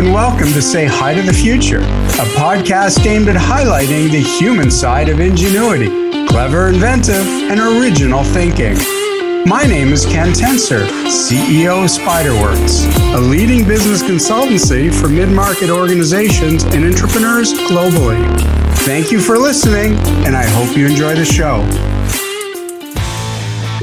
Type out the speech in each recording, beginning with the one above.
and welcome to Say Hi to the Future, a podcast aimed at highlighting the human side of ingenuity, clever, inventive, and original thinking. My name is Ken Tencer, CEO of Spyder Works, a leading business consultancy for mid market organizations and entrepreneurs globally. Thank you for listening, and I hope you enjoy the show.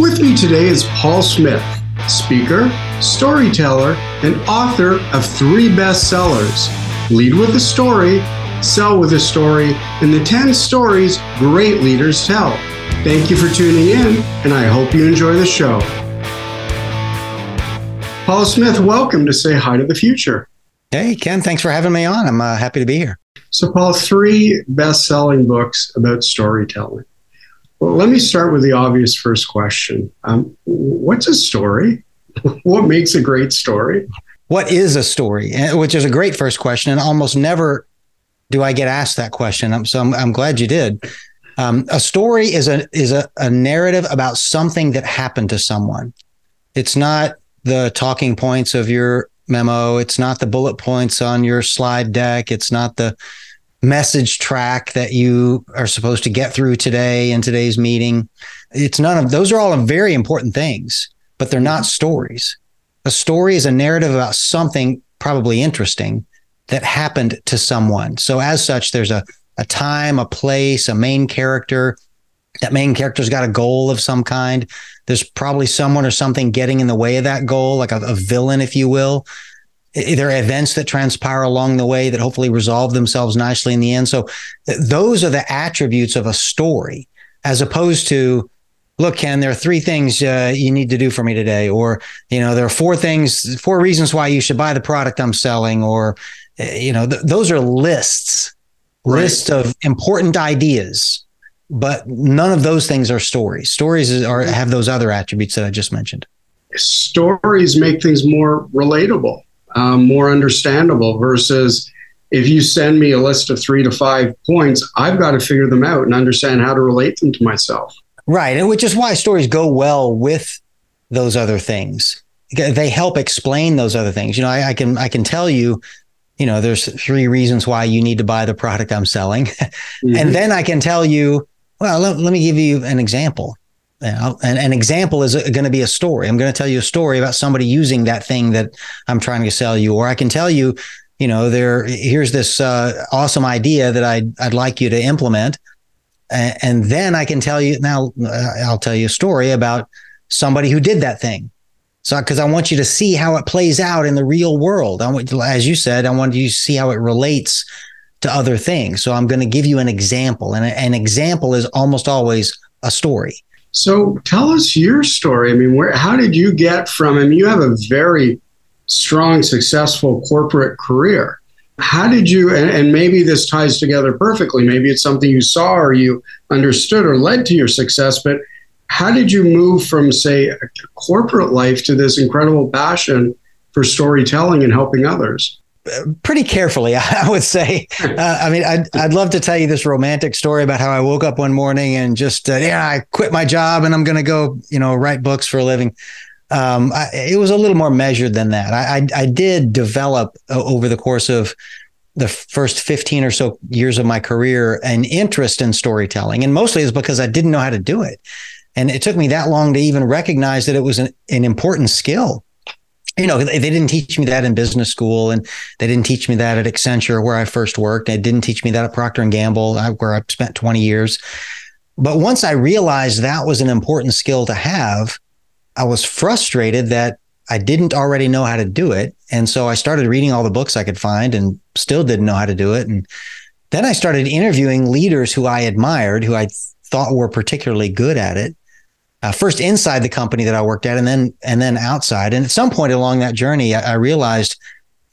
With me today is Paul Smith, speaker, storyteller, and author of three bestsellers Lead with a Story, Sell with a Story, and the 10 stories great leaders tell. Thank you for tuning in, and I hope you enjoy the show. Paul Smith, welcome to Say Hi to the Future. Hey, Ken, thanks for having me on. I'm uh, happy to be here. So, Paul, three best selling books about storytelling. Well, let me start with the obvious first question um, What's a story? What makes a great story? What is a story? Which is a great first question. And almost never do I get asked that question. So I'm, I'm glad you did. Um, a story is a is a, a narrative about something that happened to someone. It's not the talking points of your memo. It's not the bullet points on your slide deck. It's not the message track that you are supposed to get through today in today's meeting. It's none of those are all very important things but they're not stories. A story is a narrative about something probably interesting that happened to someone. So as such, there's a, a time, a place, a main character. That main character's got a goal of some kind. There's probably someone or something getting in the way of that goal, like a, a villain, if you will. There are events that transpire along the way that hopefully resolve themselves nicely in the end. So th- those are the attributes of a story, as opposed to look, Ken, there are three things uh, you need to do for me today, or you know, there are four things, four reasons why you should buy the product I'm selling, or uh, you know, th- those are lists, right. lists of important ideas, but none of those things are stories. Stories are have those other attributes that I just mentioned. Stories make things more relatable, um, more understandable versus if you send me a list of three to five points, I've got to figure them out and understand how to relate them to myself. Right. And which is why stories go well with those other things. They help explain those other things. You know, I, I can I can tell you, you know, there's three reasons why you need to buy the product I'm selling. mm-hmm. And then I can tell you, well, let, let me give you an example. And an example is going to be a story. I'm going to tell you a story about somebody using that thing that I'm trying to sell you, or I can tell you, you know, there here's this uh, awesome idea that I'd I'd like you to implement, and then I can tell you now, uh, I'll tell you a story about somebody who did that thing. So, because I want you to see how it plays out in the real world. I want, as you said, I want you to see how it relates to other things. So, I'm going to give you an example, and an example is almost always a story. So, tell us your story. I mean, where, how did you get from? I mean, you have a very strong, successful corporate career how did you and, and, maybe this ties together perfectly. Maybe it's something you saw or you understood or led to your success but how did you move from say corporate life to this incredible passion for storytelling and helping others? Pretty carefully i would say. Uh, i mean I'd, I'd love to tell you this romantic story about how i woke up one morning and just uh, yeah i quit my job and i'm going to go you know write books for a living um, I, it was a little more measured than that. I, I, I did develop uh, over the course of the first 15 or so years of my career an interest in storytelling. And mostly is because I didn't know how to do it. And it took me that long to even recognize that it was an, an important skill. You know, they didn't teach me that in business school, and they didn't teach me that at Accenture, where I first worked. They didn't teach me that at Procter and Gamble, where I spent 20 years. But once I realized that was an important skill to have, I was frustrated that I didn't already know how to do it. And so I started reading all the books I could find and still didn't know how to do it. And then I started interviewing leaders who I admired, who I thought were particularly good at it. Uh, first inside the company that I worked at, and then and then outside. And at some point along that journey, I, I realized,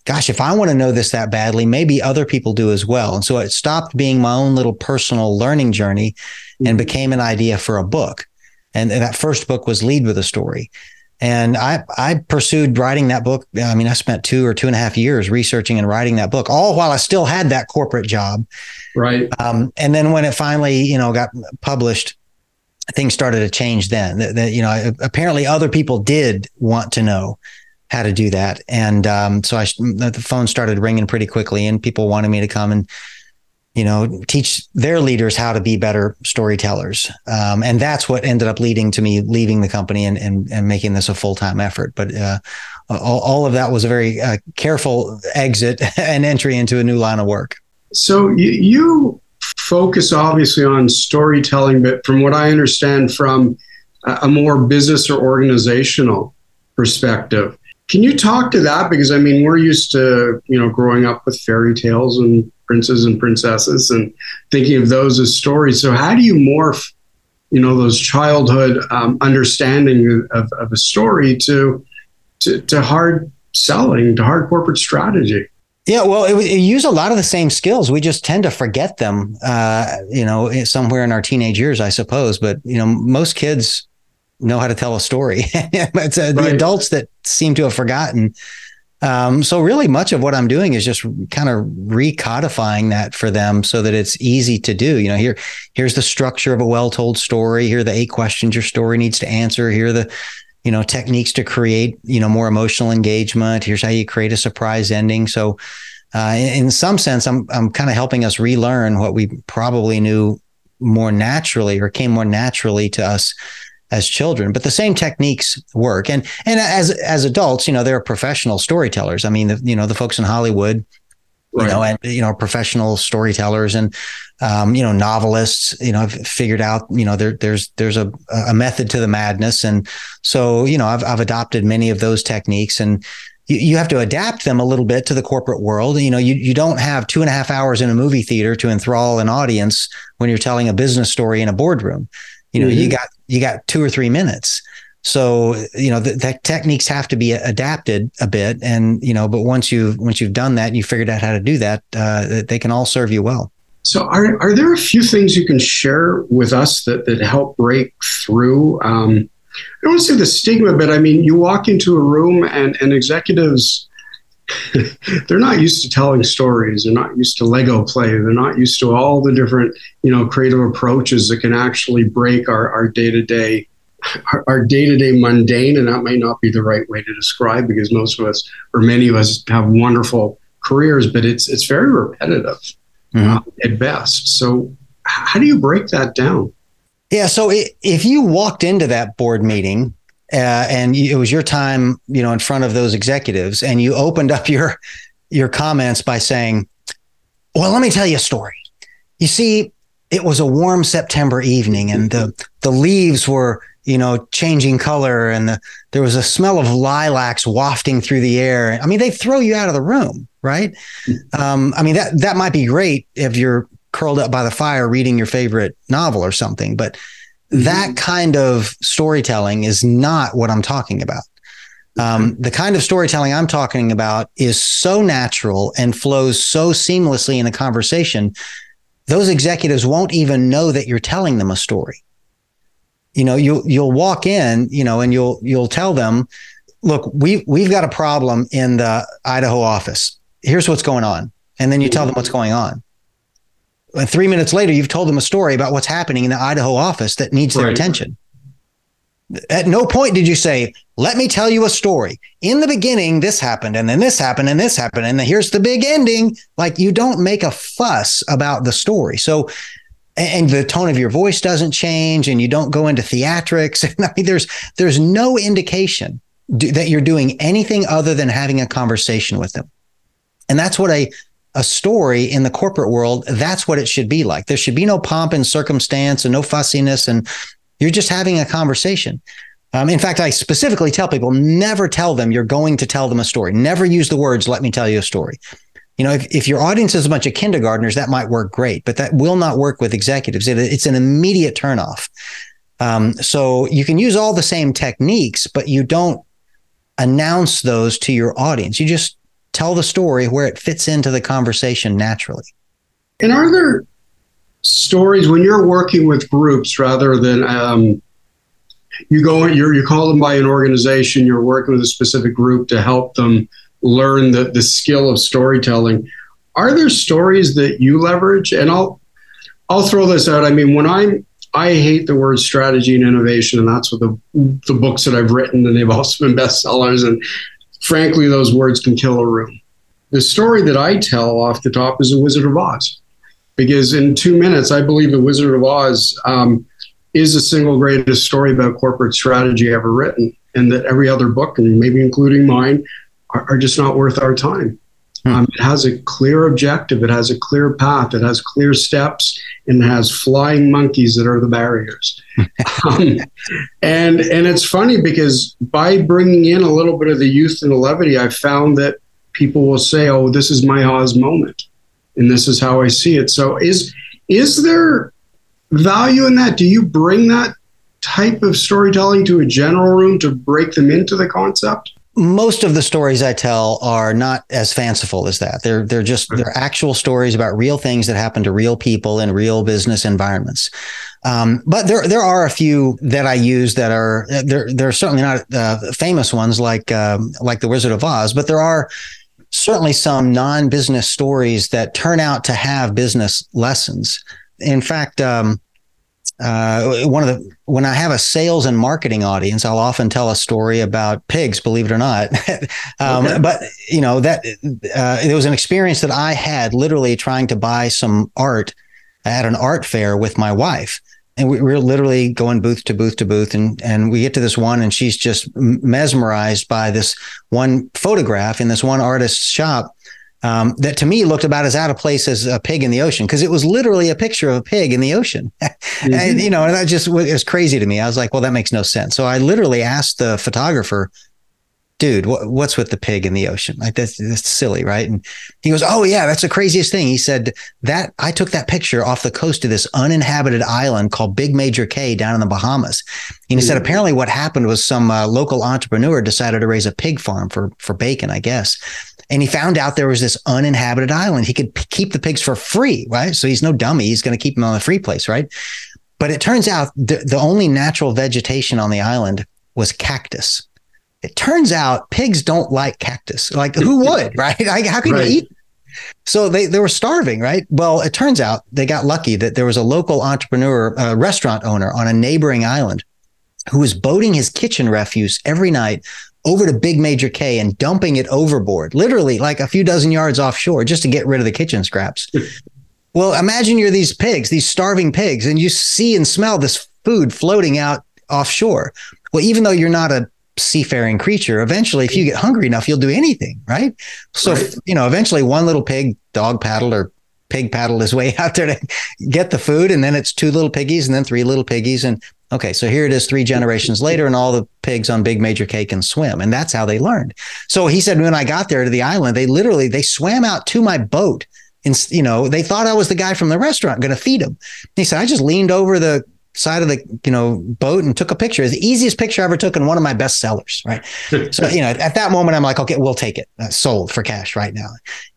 gosh, if I want to know this that badly, maybe other people do as well. And so it stopped being my own little personal learning journey mm-hmm. and became an idea for a book. And that first book was Lead with a Story. And I, I pursued writing that book. I mean, I spent two or two and a half years researching and writing that book, all while I still had that corporate job. Right. Um, and then when it finally, you know, got published, things started to change then. That, that, you know, apparently other people did want to know how to do that. And um, so I the phone started ringing pretty quickly, and people wanted me to come and you know teach their leaders how to be better storytellers. Um, and that's what ended up leading to me leaving the company and and, and making this a full time effort. But uh, all, all, of that was a very uh, careful exit and entry into a new line of work. So you, you focus obviously on storytelling, but from what I understand from a more business or organizational perspective. Can you talk to that? Because I mean, we're used to, you know, growing up with fairy tales and princes and princesses and thinking of those as stories. So how do you morph, you know, those childhood um, understanding of, of a story to, to, to hard selling, to hard corporate strategy? Yeah, well, it, it use a lot of the same skills. We just tend to forget them, uh, you know, somewhere in our teenage years, I suppose. But you know, most kids know how to tell a story. it's uh, right. the adults that seem to have forgotten. Um, so really, much of what I'm doing is just kind of recodifying that for them, so that it's easy to do. You know, here, here's the structure of a well-told story. Here are the eight questions your story needs to answer. Here are the you know techniques to create you know more emotional engagement here's how you create a surprise ending so uh, in, in, some sense i'm i'm kind of helping us relearn what we probably knew more naturally or came more naturally to us as children but the same techniques work and and as as adults you know they're professional storytellers i mean the, you know the folks in hollywood right. you know, and you know, professional storytellers and um, you know, novelists, you know, i've figured out, you know, there, there's there's a a method to the madness, and so you know, I've I've adopted many of those techniques, and you, you have to adapt them a little bit to the corporate world. You know, you you don't have two and a half hours in a movie theater to enthrall an audience when you're telling a business story in a boardroom. You know, mm-hmm. you got you got two or three minutes. So you know the, the, techniques have to be adapted a bit, and you know, but once you've once you've done that, and you figured out how to do that, uh, they can all serve you well. So, are are there a few things you can share with us that that help break through? Um, I don't want to say the stigma, but I mean, you walk into a room and and executives. they're not used to telling stories. They're not used to Lego play. They're not used to all the different, you know, creative approaches that can actually break our, our day-to-day our day to day mundane, and that might not be the right way to describe because most of us or many of us have wonderful careers, but it's it's very repetitive mm-hmm. uh, at best. So, how do you break that down? Yeah, so if you walked into that board meeting uh, and it was your time, you know, in front of those executives, and you opened up your your comments by saying, "Well, let me tell you a story." You see, it was a warm September evening, and the the leaves were you know, changing color and the, there was a smell of lilacs wafting through the air. I mean, they throw you out of the room, right? Um, I mean, that, that might be great if you're curled up by the fire reading your favorite novel or something, but that mm-hmm. kind of storytelling is not what I'm talking about. Um, the kind of storytelling I'm talking about is so natural and flows so seamlessly in a conversation. Those executives won't even know that you're telling them a story you know, you'll you'll walk in, you know, and you'll you'll tell them, look, we we've got a problem in the Idaho office. Here's what's going on, and then you tell them what's going on. And three minutes later, you've told them a story about what's happening in the Idaho office that needs their attention. At no point did you say, "Let me tell you a story." In the beginning, this happened, and then this happened, and this happened, and then here's the big ending. Like you don't make a fuss about the story. So and the tone of your voice doesn't change and you don't go into theatrics. I mean, there's there's no indication do, that you're doing anything other than having a conversation with them. And that's what a a story in the corporate world, that's what it should be like. There should be no pomp and circumstance and no fussiness, and you're just having a conversation. Um, in fact, I specifically tell people never tell them you're going to tell them a story. Never use the words, let me tell you a story. You know, if, if your audience is a bunch of kindergartners, that might work great, but that will not work with executives. It, it's an immediate turnoff. Um, so you can use all the same techniques, but you don't announce those to your audience. You just tell the story where it fits into the conversation naturally. And are there stories when you're working with groups rather than um, you go you you call them by an organization, you're working with a specific group to help them learn the, the skill of storytelling. Are there stories that you leverage? And I'll I'll throw this out. I mean, when I'm I hate the word strategy and innovation, and that's what the the books that I've written, and they've also been bestsellers. And frankly, those words can kill a room. The story that I tell off the top is The Wizard of Oz, because in two minutes, I believe The Wizard of Oz um, is the single greatest story about corporate strategy ever written, and that every other book, and maybe including mine, are, are just not worth our time. Um, it has a clear objective, it has a clear path, it has clear steps, and it has flying monkeys that are the barriers. um, and and it's funny because by bringing in a little bit of the youth and the levity, I found that people will say, "Oh, this is my Oz moment," and this is how I see it. So is is there value in that? Do you bring that type of storytelling to a general room to break them into the concept? Most of the stories I tell are not as fanciful as that. They're they're just they're actual stories about real things that happen to real people in real business environments. Um, but there there are a few that I use that are they're they're certainly not uh, famous ones like um, like the Wizard of Oz, but there are certainly some non-business stories that turn out to have business lessons. In fact, um, uh, one of the when I have a sales and marketing audience, I'll often tell a story about pigs. Believe it or not, um, okay. but you know that uh, it was an experience that I had literally trying to buy some art at an art fair with my wife. And we were literally going booth to booth to booth, and and we get to this one, and she's just mesmerized by this one photograph in this one artist's shop, um, that to me looked about as out of place as a pig in the ocean because it was literally a picture of a pig in the ocean. mm-hmm. And, you know, and that just was, was crazy to me. I was like, well, that makes no sense. So I literally asked the photographer, dude, what, what's with the pig in the ocean? Like that's, that's silly, right? And he goes, oh yeah, that's the craziest thing. He said that I took that picture off the coast of this uninhabited island called Big Major Cay down in the Bahamas. And he said apparently what happened was some uh, local entrepreneur decided to raise a pig farm for for bacon, I guess and he found out there was this uninhabited island. He could p- keep the pigs for free, right? So he's no dummy. He's going to keep them on a free place, right? But it turns out the, the only natural vegetation on the island was cactus. It turns out pigs don't like cactus. Like who would, right? Like, how can right. you eat? So they, they were starving, right? Well, it turns out they got lucky that there was a local entrepreneur, a restaurant owner on a neighboring island who was boating his kitchen refuse every night over to Big Major Cay and dumping it overboard, literally like a few dozen yards offshore just to get rid of the kitchen scraps. well, imagine you're these pigs, these starving pigs, and you see and smell this food floating out offshore. Well, even though you're not a seafaring creature, eventually, if you get hungry enough, you'll do anything, right? So, right. you know, eventually one little pig dog paddled or pig paddled his way out there to get the food. And then it's two little piggies and then three little piggies. And Okay, so here it is three generations later, and all the pigs on Big Major Cay can swim, and that's how they learned. So he said when I got there to the island, they literally they swam out to my boat, and you know they thought I was the guy from the restaurant going to feed them. He said I just leaned over the side of the you know boat and took a picture. It's the easiest picture I ever took, and one of my best sellers. Right. so you know at that moment I'm like, okay, we'll take it, uh, sold for cash right now.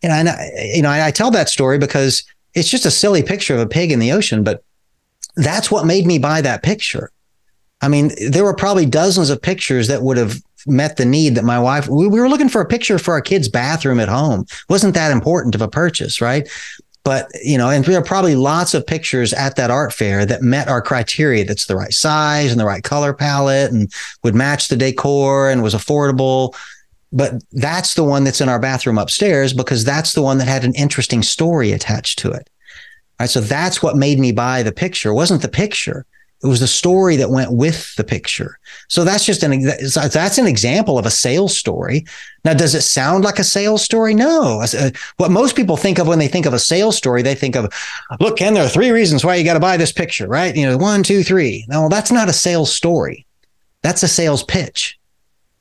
And I, you know I, I tell that story because it's just a silly picture of a pig in the ocean, but that's what made me buy that picture. I mean, there were probably dozens of pictures that would have met the need that my wife, we, we were looking for a picture for our kid's bathroom at home. Wasn't that important of a purchase, right? But, you know, and there are probably lots of pictures at that art fair that met our criteria that's the right size and the right color palette and would match the decor and was affordable. But that's the one that's in our bathroom upstairs because that's the one that had an interesting story attached to it. Right. So that's what made me buy the picture. It wasn't the picture. It was the story that went with the picture. So that's just an that's an example of a sales story. Now, does it sound like a sales story? No. Uh, what most people think of when they think of a sales story, they think of, look, Ken, there are three reasons why you got to buy this picture, right? You know, one, two, three. No, that's not a sales story. That's a sales pitch.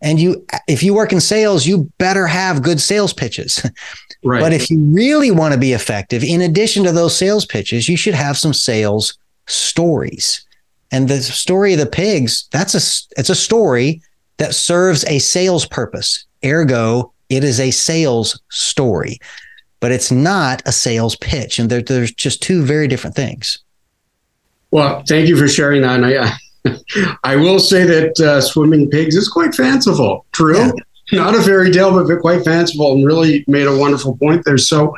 And you, if you work in sales, you better have good sales pitches. Right. But if you really want to be effective, in addition to those sales pitches, you should have some sales stories. And the story of the pigs, that's a it's a story that serves a sales purpose. Ergo, it is a sales story, but it's not a sales pitch. And there, there's just two very different things. Well, thank you for sharing that. And I, I will say that uh, swimming pigs is quite fanciful. True. Yeah not a fairy tale, but quite fanciful, and really made a wonderful point there. So,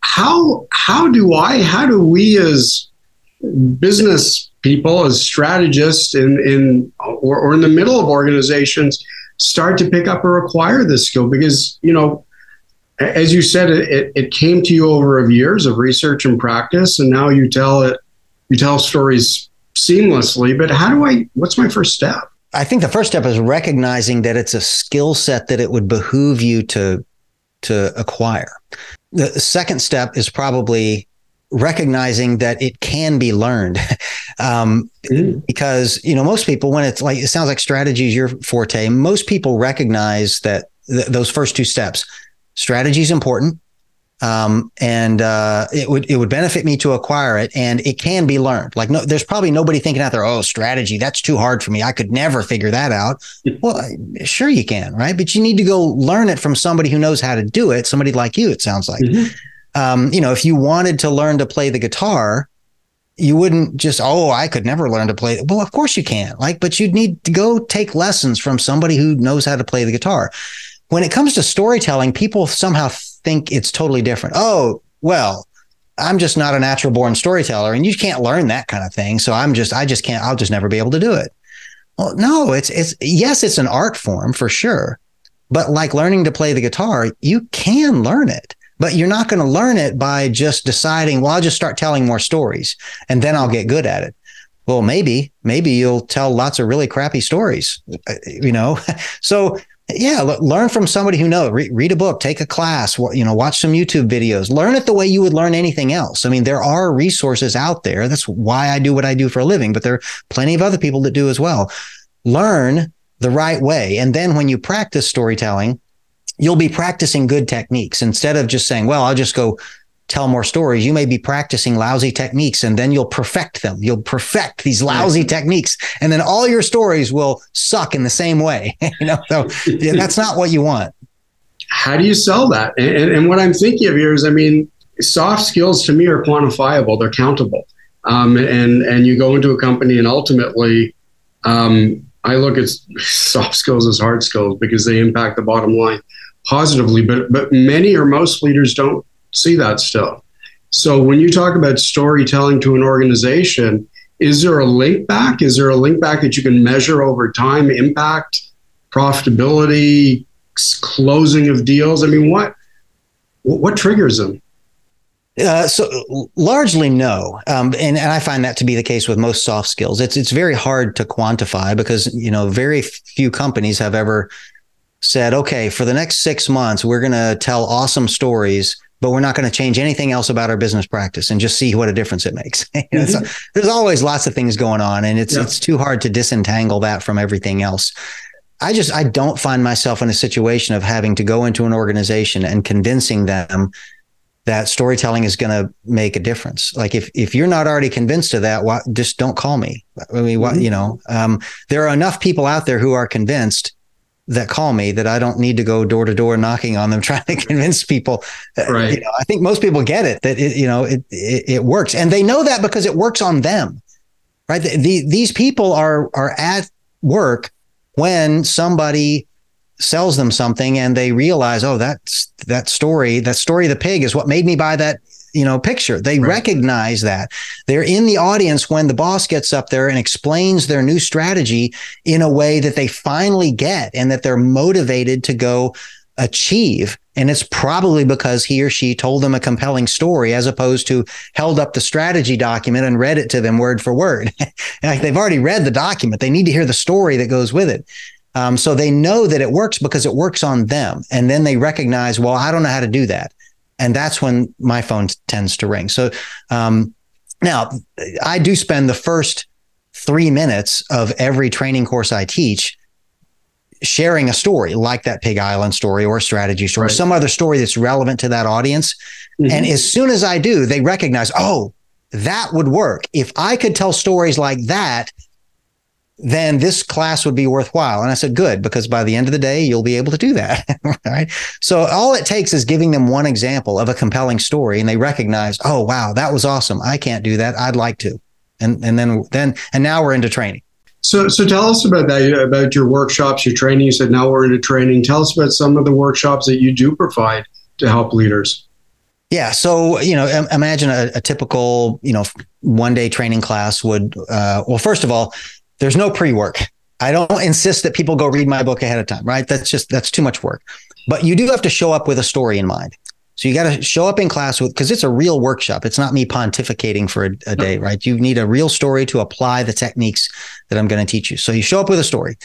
how how do I how do we as business people, as strategists in in or, or in the middle of organizations, start to pick up or acquire this skill? Because, you know, as you said, it, it came to you over of years of research and practice, and now you tell it, you tell stories seamlessly. But how do I, what's my first step? I think the first step is recognizing that it's a skill set that it would behoove you to to acquire. The second step is probably recognizing that it can be learned. um, mm-hmm. Because, you know, most people, when it's like, it sounds like strategy is your forte, most people recognize that th- those first two steps, strategy is important. Um, and uh, it would it would benefit me to acquire it, and it can be learned. Like, no, there's probably nobody thinking out there, oh, strategy, that's too hard for me. I could never figure that out. well, sure you can, right? But you need to go learn it from somebody who knows how to do it. Somebody like you, it sounds like. Mm-hmm um, you know, if you wanted to learn to play the guitar, you wouldn't just, oh, I could never learn to play. Well, of course you can. Like, but you'd need to go take lessons from somebody who knows how to play the guitar. When it comes to storytelling, people somehow think it's totally different. Oh, well, I'm just not a natural born storyteller and you can't learn that kind of thing. So I'm just, I just can't, I'll just never be able to do it. Well, no, it's, it's, yes, it's an art form for sure. But like learning to play the guitar, you can learn it but you're not going to learn it by just deciding, well, I'll just start telling more stories and then I'll get good at it. Well, maybe, maybe you'll tell lots of really crappy stories, uh, you know? so yeah, learn from somebody who knows. Re- read a book, take a class, you know, watch some YouTube videos. Learn it the way you would learn anything else. I mean, there are resources out there. That's why I do what I do for a living, but there are plenty of other people that do as well. Learn the right way, and then when you practice storytelling, you'll be practicing good techniques instead of just saying, well, I'll just go tell more stories. You may be practicing lousy techniques and then you'll perfect them. You'll perfect these lousy techniques and then all your stories will suck in the same way. you know, so yeah, that's not what you want. How do you sell that? And, and, and, what I'm thinking of here is, I mean, soft skills to me are quantifiable. They're countable. Um, and, and you go into a company and ultimately, um, I look at soft skills as hard skills because they impact the bottom line positively, but but many or most leaders don't see that still. So when you talk about storytelling to an organization, is there a link back? Is there a link back that you can measure over time, impact, profitability, closing of deals? I mean, what what triggers them? Uh, so largely no, um, and, and I find that to be the case with most soft skills. It's it's very hard to quantify because you know very few companies have ever said, okay, for the next six months, we're going to tell awesome stories, but we're not going to change anything else about our business practice and just see what a difference it makes. mm-hmm. so there's always lots of things going on, and it's yeah. it's too hard to disentangle that from everything else. I just I don't find myself in a situation of having to go into an organization and convincing them that storytelling is going to make a difference. Like if if you're not already convinced of that, why, just don't call me. I mean, mm-hmm. you know, um, there are enough people out there who are convinced that call me that I don't need to go door to door knocking on them trying to convince people. Uh, right. You know, I think most people get it that it, you know it, it, it works, and they know that because it works on them. Right. The, the, these people are are at work when somebody sells them something and they realize, oh, that's that story, that story of the pig is what made me buy that you know picture. They right. recognize that. They're in the audience when the boss gets up there and explains their new strategy in a way that they finally get and that they're motivated to go achieve. And it's probably because he or she told them a compelling story as opposed to held up the strategy document and read it to them word for word. Like they've already read the document. They need to hear the story that goes with it. Um, so they know that it works because it works on them. And then they recognize well i don't know how to do that and that's when my phone tends to ring. So um, now I do spend the first three minutes of every training course I teach sharing a story like that Pig Island story or a strategy story, right. some other story that's relevant to that audience. Mm-hmm. And as soon as I do, they recognize, oh, that would work. If I could tell stories like that, then this class would be worthwhile. And I said, good, because by the end of the day, you'll be able to do that. right. So all it takes is giving them one example of a compelling story and they recognize, oh, wow, that was awesome. I can't do that. I'd like to. And, and then, then, and now we're into training. So, so tell us about that, about your workshops, your training. You said now we're into training. Tell us about some of the workshops that you do provide to help leaders. Yeah. So, you know, imagine a, a typical, you know, one day training class would, uh, well, first of all, there's no pre work. I don't insist that people go read my book ahead of time, right? That's just that's too much work. But you do have to show up with a story in mind. So you got to show up in class with because it's a real workshop. It's not me pontificating for a, a day, right? You need a real story to apply the techniques that I'm going to teach you. So you show up with a story.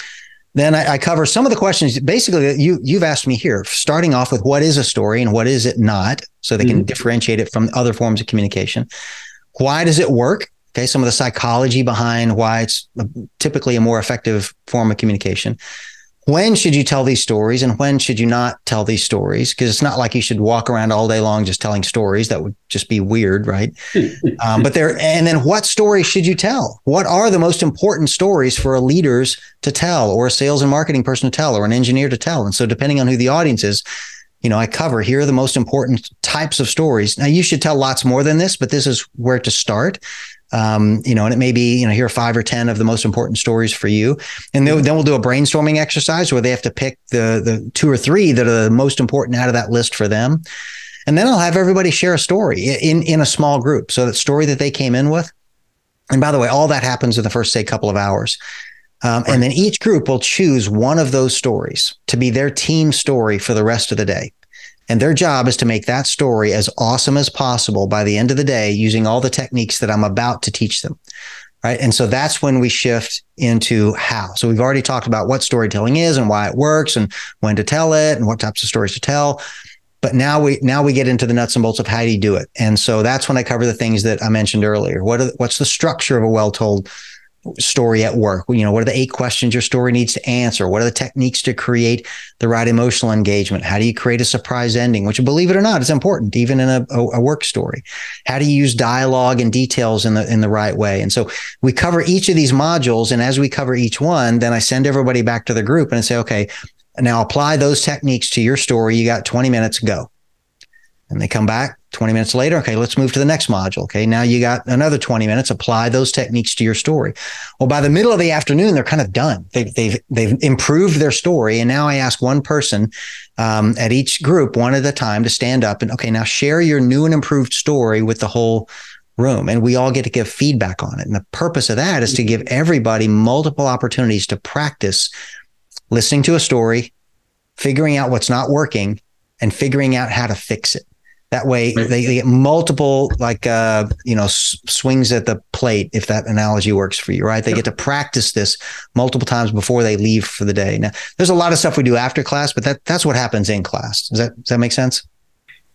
Then I, I, cover some of the questions basically that you you've asked me here, starting off with what is a story and what is it not, so they mm-hmm. can differentiate it from other forms of communication. Why does it work? Okay, some of the psychology behind why it's typically a more effective form of communication when should you tell these stories and when should you not tell these stories? Because it's not like you should walk around all day long just telling stories. That would just be weird, right? um, but there, and then what stories should you tell? What are the most important stories for a leaders to tell, or a sales and marketing person to tell, or an engineer to tell? And so, depending on who the audience is, you know, I cover here are the most important types of stories. Now, you should tell lots more than this, but this is where to start. Um, you know, and it may be, you know, here are five or 10 of the most important stories for you. And then, then we'll do a brainstorming exercise where they have to pick the, the two or three that are the most important out of that list for them. And then I'll have everybody share a story in, in a small group. So that story that they came in with. And by the way, all that happens in the first, say, couple of hours. Um, and then each group will choose one of those stories to be their team story for the rest of the day. And their job is to make that story as awesome as possible by the end of the day using all the techniques that I'm about to teach them. Right. And so that's when we shift into how. So we've already talked about what storytelling is and why it works and when to tell it and what types of stories to tell. But now we now we get into the nuts and bolts of how do you do it. And so that's when I cover the things that I mentioned earlier. What are, what's the structure of a well-told story at work? You know, what are the eight questions your story needs to answer? What are the techniques to create the right emotional engagement? How do you create a surprise ending? Which, believe it or not, is important, even in a, a, work story. How do you use dialogue and details in the in the right way? And so we cover each of these modules, and as we cover each one, then I send everybody back to the group and I say, okay, now apply those techniques to your story. You got 20 minutes, go. And they come back 20 minutes later. Okay, let's move to the next module. Okay, now you got another 20 minutes. Apply those techniques to your story. Well, by the middle of the afternoon, they're kind of done. They've they've they've improved their story, and now I ask one person um, at each group one at a time to stand up and okay, now share your new and improved story with the whole room and we all get to give feedback on it. And the purpose of that is to give everybody multiple opportunities to practice listening to a story, figuring out what's not working and figuring out how to fix it. That way, they, they, get multiple like uh, you know s- swings at the plate. If that analogy works for you, right? They get to practice this multiple times before they leave for the day. Now, there's a lot of stuff we do after class, but that that's what happens in class. Does that does that make sense?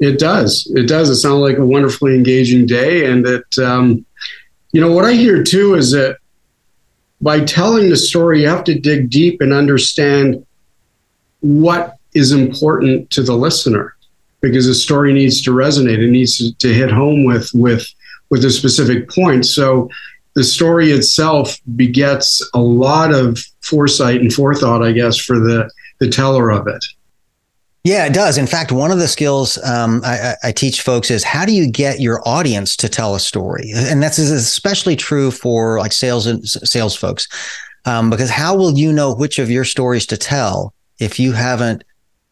It does. It does. It sounds like a wonderfully engaging day, and that um, you know what I hear too is that by telling the story, you have to dig deep and understand what is important to the listener because the story needs to resonate. It needs to, to hit home with with with a specific point. So the story itself begets a lot of foresight and forethought, I guess, for the the teller of it. Yeah, it does. In fact, one of the skills um, I, I, teach folks is how do you get your audience to tell a story, and that's especially true for like sales and sales folks, um, because how will you know which of your stories to tell if you haven't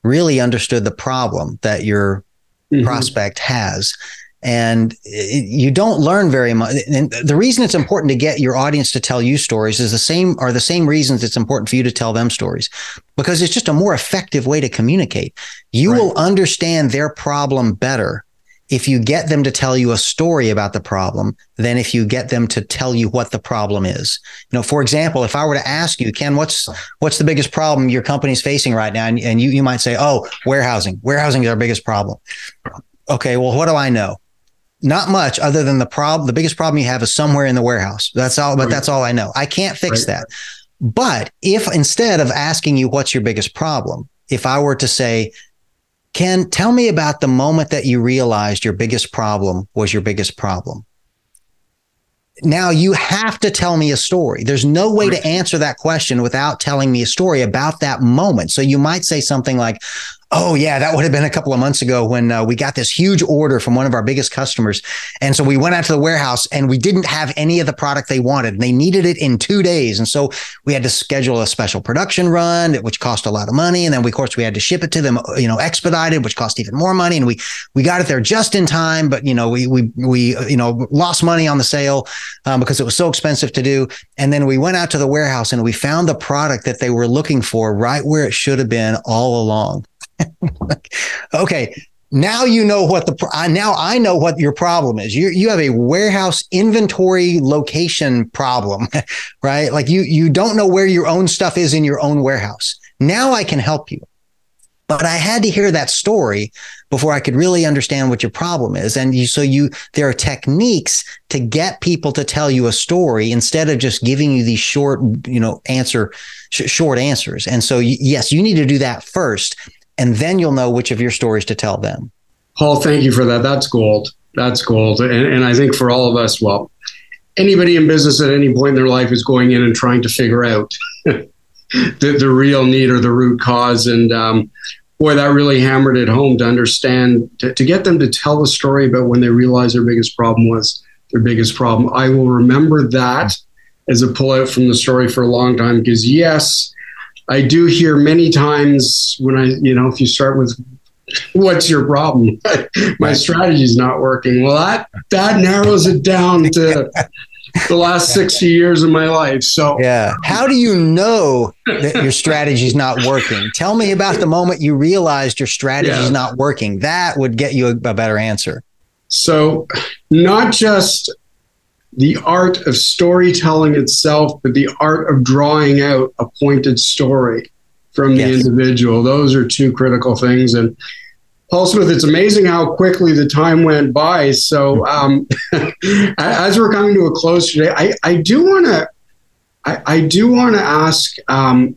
really understood the problem that your mm-hmm. prospect has. And it, you don't learn very much. And the reason it's important to get your audience to tell you stories is the same, are the same reasons it's important for you to tell them stories because it's just a more effective way to communicate. You right. will understand their problem better if you get them to tell you a story about the problem than if you get them to tell you what the problem is. You know, for example, if I were to ask you, Ken, what's what's the biggest problem your company's facing right now? And, and you you might say, oh, warehousing. Warehousing is our biggest problem. Okay, well, what do I know? Not much other than the problem. The biggest problem you have is somewhere in the warehouse. That's all, but that's all I know. I can't fix right. that. But if instead of asking you what's your biggest problem, if I were to say, Ken, tell me about the moment that you realized your biggest problem was your biggest problem. Now you have to tell me a story. There's no way to answer that question without telling me a story about that moment. So you might say something like, Oh yeah, that would have been a couple of months ago when uh, we got this huge order from one of our biggest customers, and so we went out to the warehouse and we didn't have any of the product they wanted. They needed it in two days, and so we had to schedule a special production run, which cost a lot of money, and then we, of course we had to ship it to them, you know, expedited, which cost even more money. And we we got it there just in time, but you know we we we you know lost money on the sale um, because it was so expensive to do. And then we went out to the warehouse and we found the product that they were looking for right where it should have been all along. okay, now you know what the uh, now I know what your problem is. You you have a warehouse inventory location problem, right? Like you you don't know where your own stuff is in your own warehouse. Now I can help you. But I had to hear that story before I could really understand what your problem is. And you, so you, there are techniques to get people to tell you a story instead of just giving you these short, you know, answer, sh- short answers. And so, yes, you need to do that first and then you'll know which of your stories to tell them. Paul, thank you for that. That's gold. That's gold. And, and I think for all of us, well, anybody in business at any point in their life is going in and trying to figure out the, the real need or the root cause. And um, boy, that really hammered it home to understand, to, to get them to tell the story about when they realized their biggest problem was their biggest problem. I will remember that as a pullout from the story for a long time because, yes, I do hear many times when I, you know, if you start with what's your problem? My strategy is not working. Well, that that narrows it down to the last 60 years of my life. So, yeah. How do you know that your strategy is not working? Tell me about the moment you realized your strategy is yeah. not working. That would get you a, a better answer. So, not just the art of storytelling itself, but the art of drawing out a pointed story from the yes. individual. Those are two critical things. And Paul Smith, it's amazing how quickly the time went by. So, um, as we're coming to a close today, I, I do want to, I, I, do want to ask um,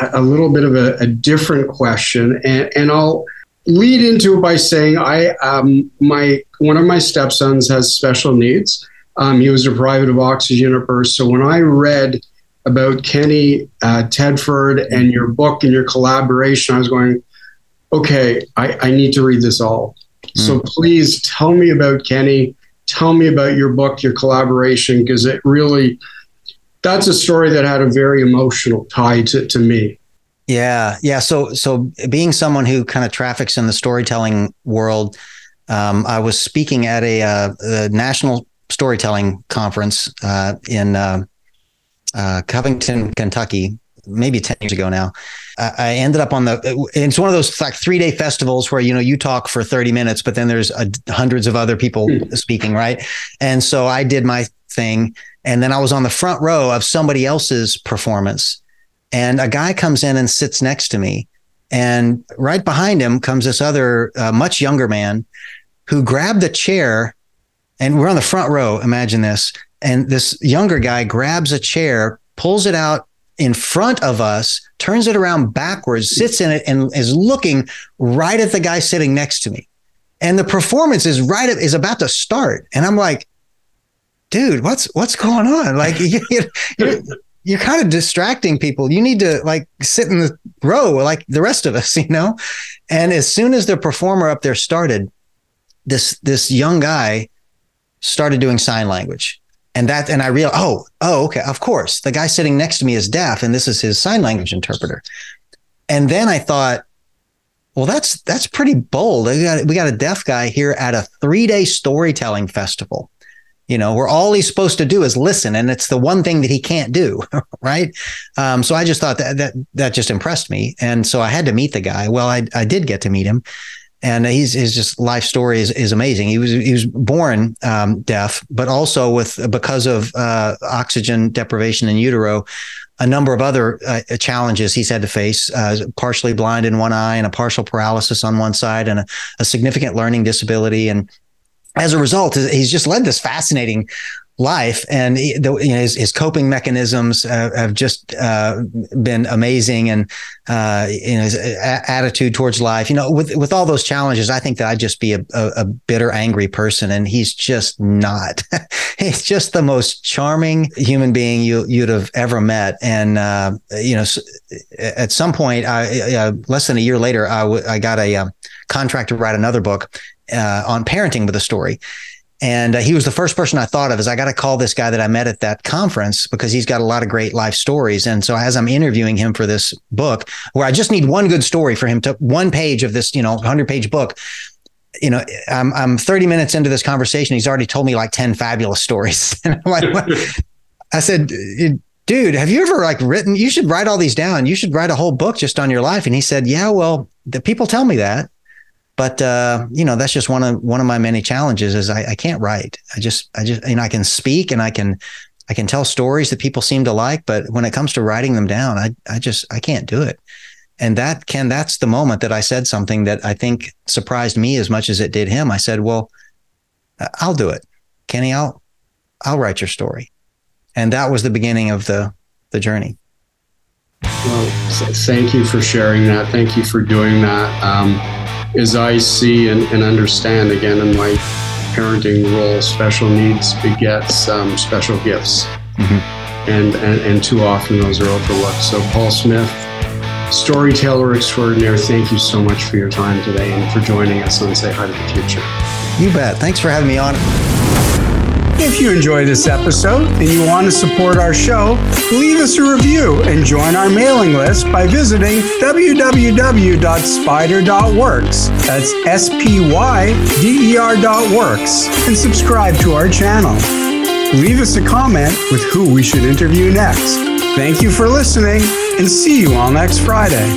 a, a, little bit of a, a different question, and, and I'll lead into it by saying I, um, my one of my stepsons has special needs. Um, he was deprived of oxygen at birth. So when I read about Kenny uh, Tedford and your book and your collaboration, I was going, okay, I, I need to read this all. Mm. So please tell me about Kenny. Tell me about your book, your collaboration, because it really, that's a story that had a very emotional tie to, to me. Yeah, yeah. So, so being someone who kind of traffics in the storytelling world, um, I was speaking at a, uh, a national storytelling conference uh, in uh, uh, Covington, Kentucky, maybe 10 years ago now. I ended up on the, it's one of those like three day festivals where, you know, you talk for 30 minutes, but then there's a, hundreds of other people hmm. speaking, right? And so I did my thing. And then I was on the front row of somebody else's performance. And a guy comes in and sits next to me. And right behind him comes this other, uh, much younger man who grabbed the chair and we're on the front row. Imagine this. And this younger guy grabs a chair, pulls it out in front of us, turns it around backwards, sits in it, and is looking right at the guy sitting next to me. And the performance is right is about to start, and I'm like, dude, what's what's going on? Like you, you're, you're kind of distracting people. You need to like sit in the row like the rest of us, you know. And as soon as the performer up there started, this this young guy started doing sign language. And that, and I realized, oh, oh, okay, of course. The guy sitting next to me is deaf, and this is his sign language interpreter. And then I thought, well, that's that's pretty bold. We got, we got a deaf guy here at a three day storytelling festival, you know, where all he's supposed to do is listen, and it's the one thing that he can't do, right? Um, so I just thought that that that just impressed me, and so I had to meet the guy. Well, I I did get to meet him, and he's his just life story is, is amazing. He was he was born um, deaf, but also with because of uh, oxygen deprivation in utero, a number of other uh, challenges he's had to face. Uh, partially blind in one eye and a partial paralysis on one side, and a, a significant learning disability. And as a result, he's just led this fascinating life and you know, his, his coping mechanisms uh, have just uh, been amazing and uh, you know his a- attitude towards life you know with with all those challenges i think that i'd just be a, a, a bitter angry person and he's just not he's just the most charming human being you you'd have ever met. And uh, you know, at some point, I, uh, less than a year later, I, w- I got a um, contract to write another book uh, on parenting with a story. And uh, he was the first person I thought of as I got to call this guy that I met at that conference because he's got a lot of great life stories. And so as I'm interviewing him for this book, where I just need one good story for him to one page of this, you know, 100 page book, you know, I'm, I'm 30 minutes into this conversation. He's already told me like 10 fabulous stories. and I'm like, what? I said, dude, have you ever like written, you should write all these down. You should write a whole book just on your life. And he said, yeah, well, the people tell me that, but, uh, you know, that's just one of, one of my many challenges is I, I can't write. I just, I just, you know, I can speak and I can, I can tell stories that people seem to like, but when it comes to writing them down, I, I just, I can't do it. And that Ken, that's the moment that I said something that I think surprised me as much as it did him. I said, well, I'll do it. Kenny, I'll, I'll write your story. And that was the beginning of the, the journey. Well, thank you for sharing that. Thank you for doing that. Um, as I see and, and, understand again in my parenting role, special needs begets um, special gifts. Mm-hmm. And, and, and too often those are overlooked. So, Paul Smith, storyteller extraordinaire, thank you so much for your time today and for joining us on Say Hi to the Future. You bet. Thanks for having me on. If you enjoy this episode and you want to support our show, leave us a review and join our mailing list by visiting www.spyder.works. That's S P Y D E R.works and subscribe to our channel. Leave us a comment with who we should interview next. Thank you for listening and see you all next Friday.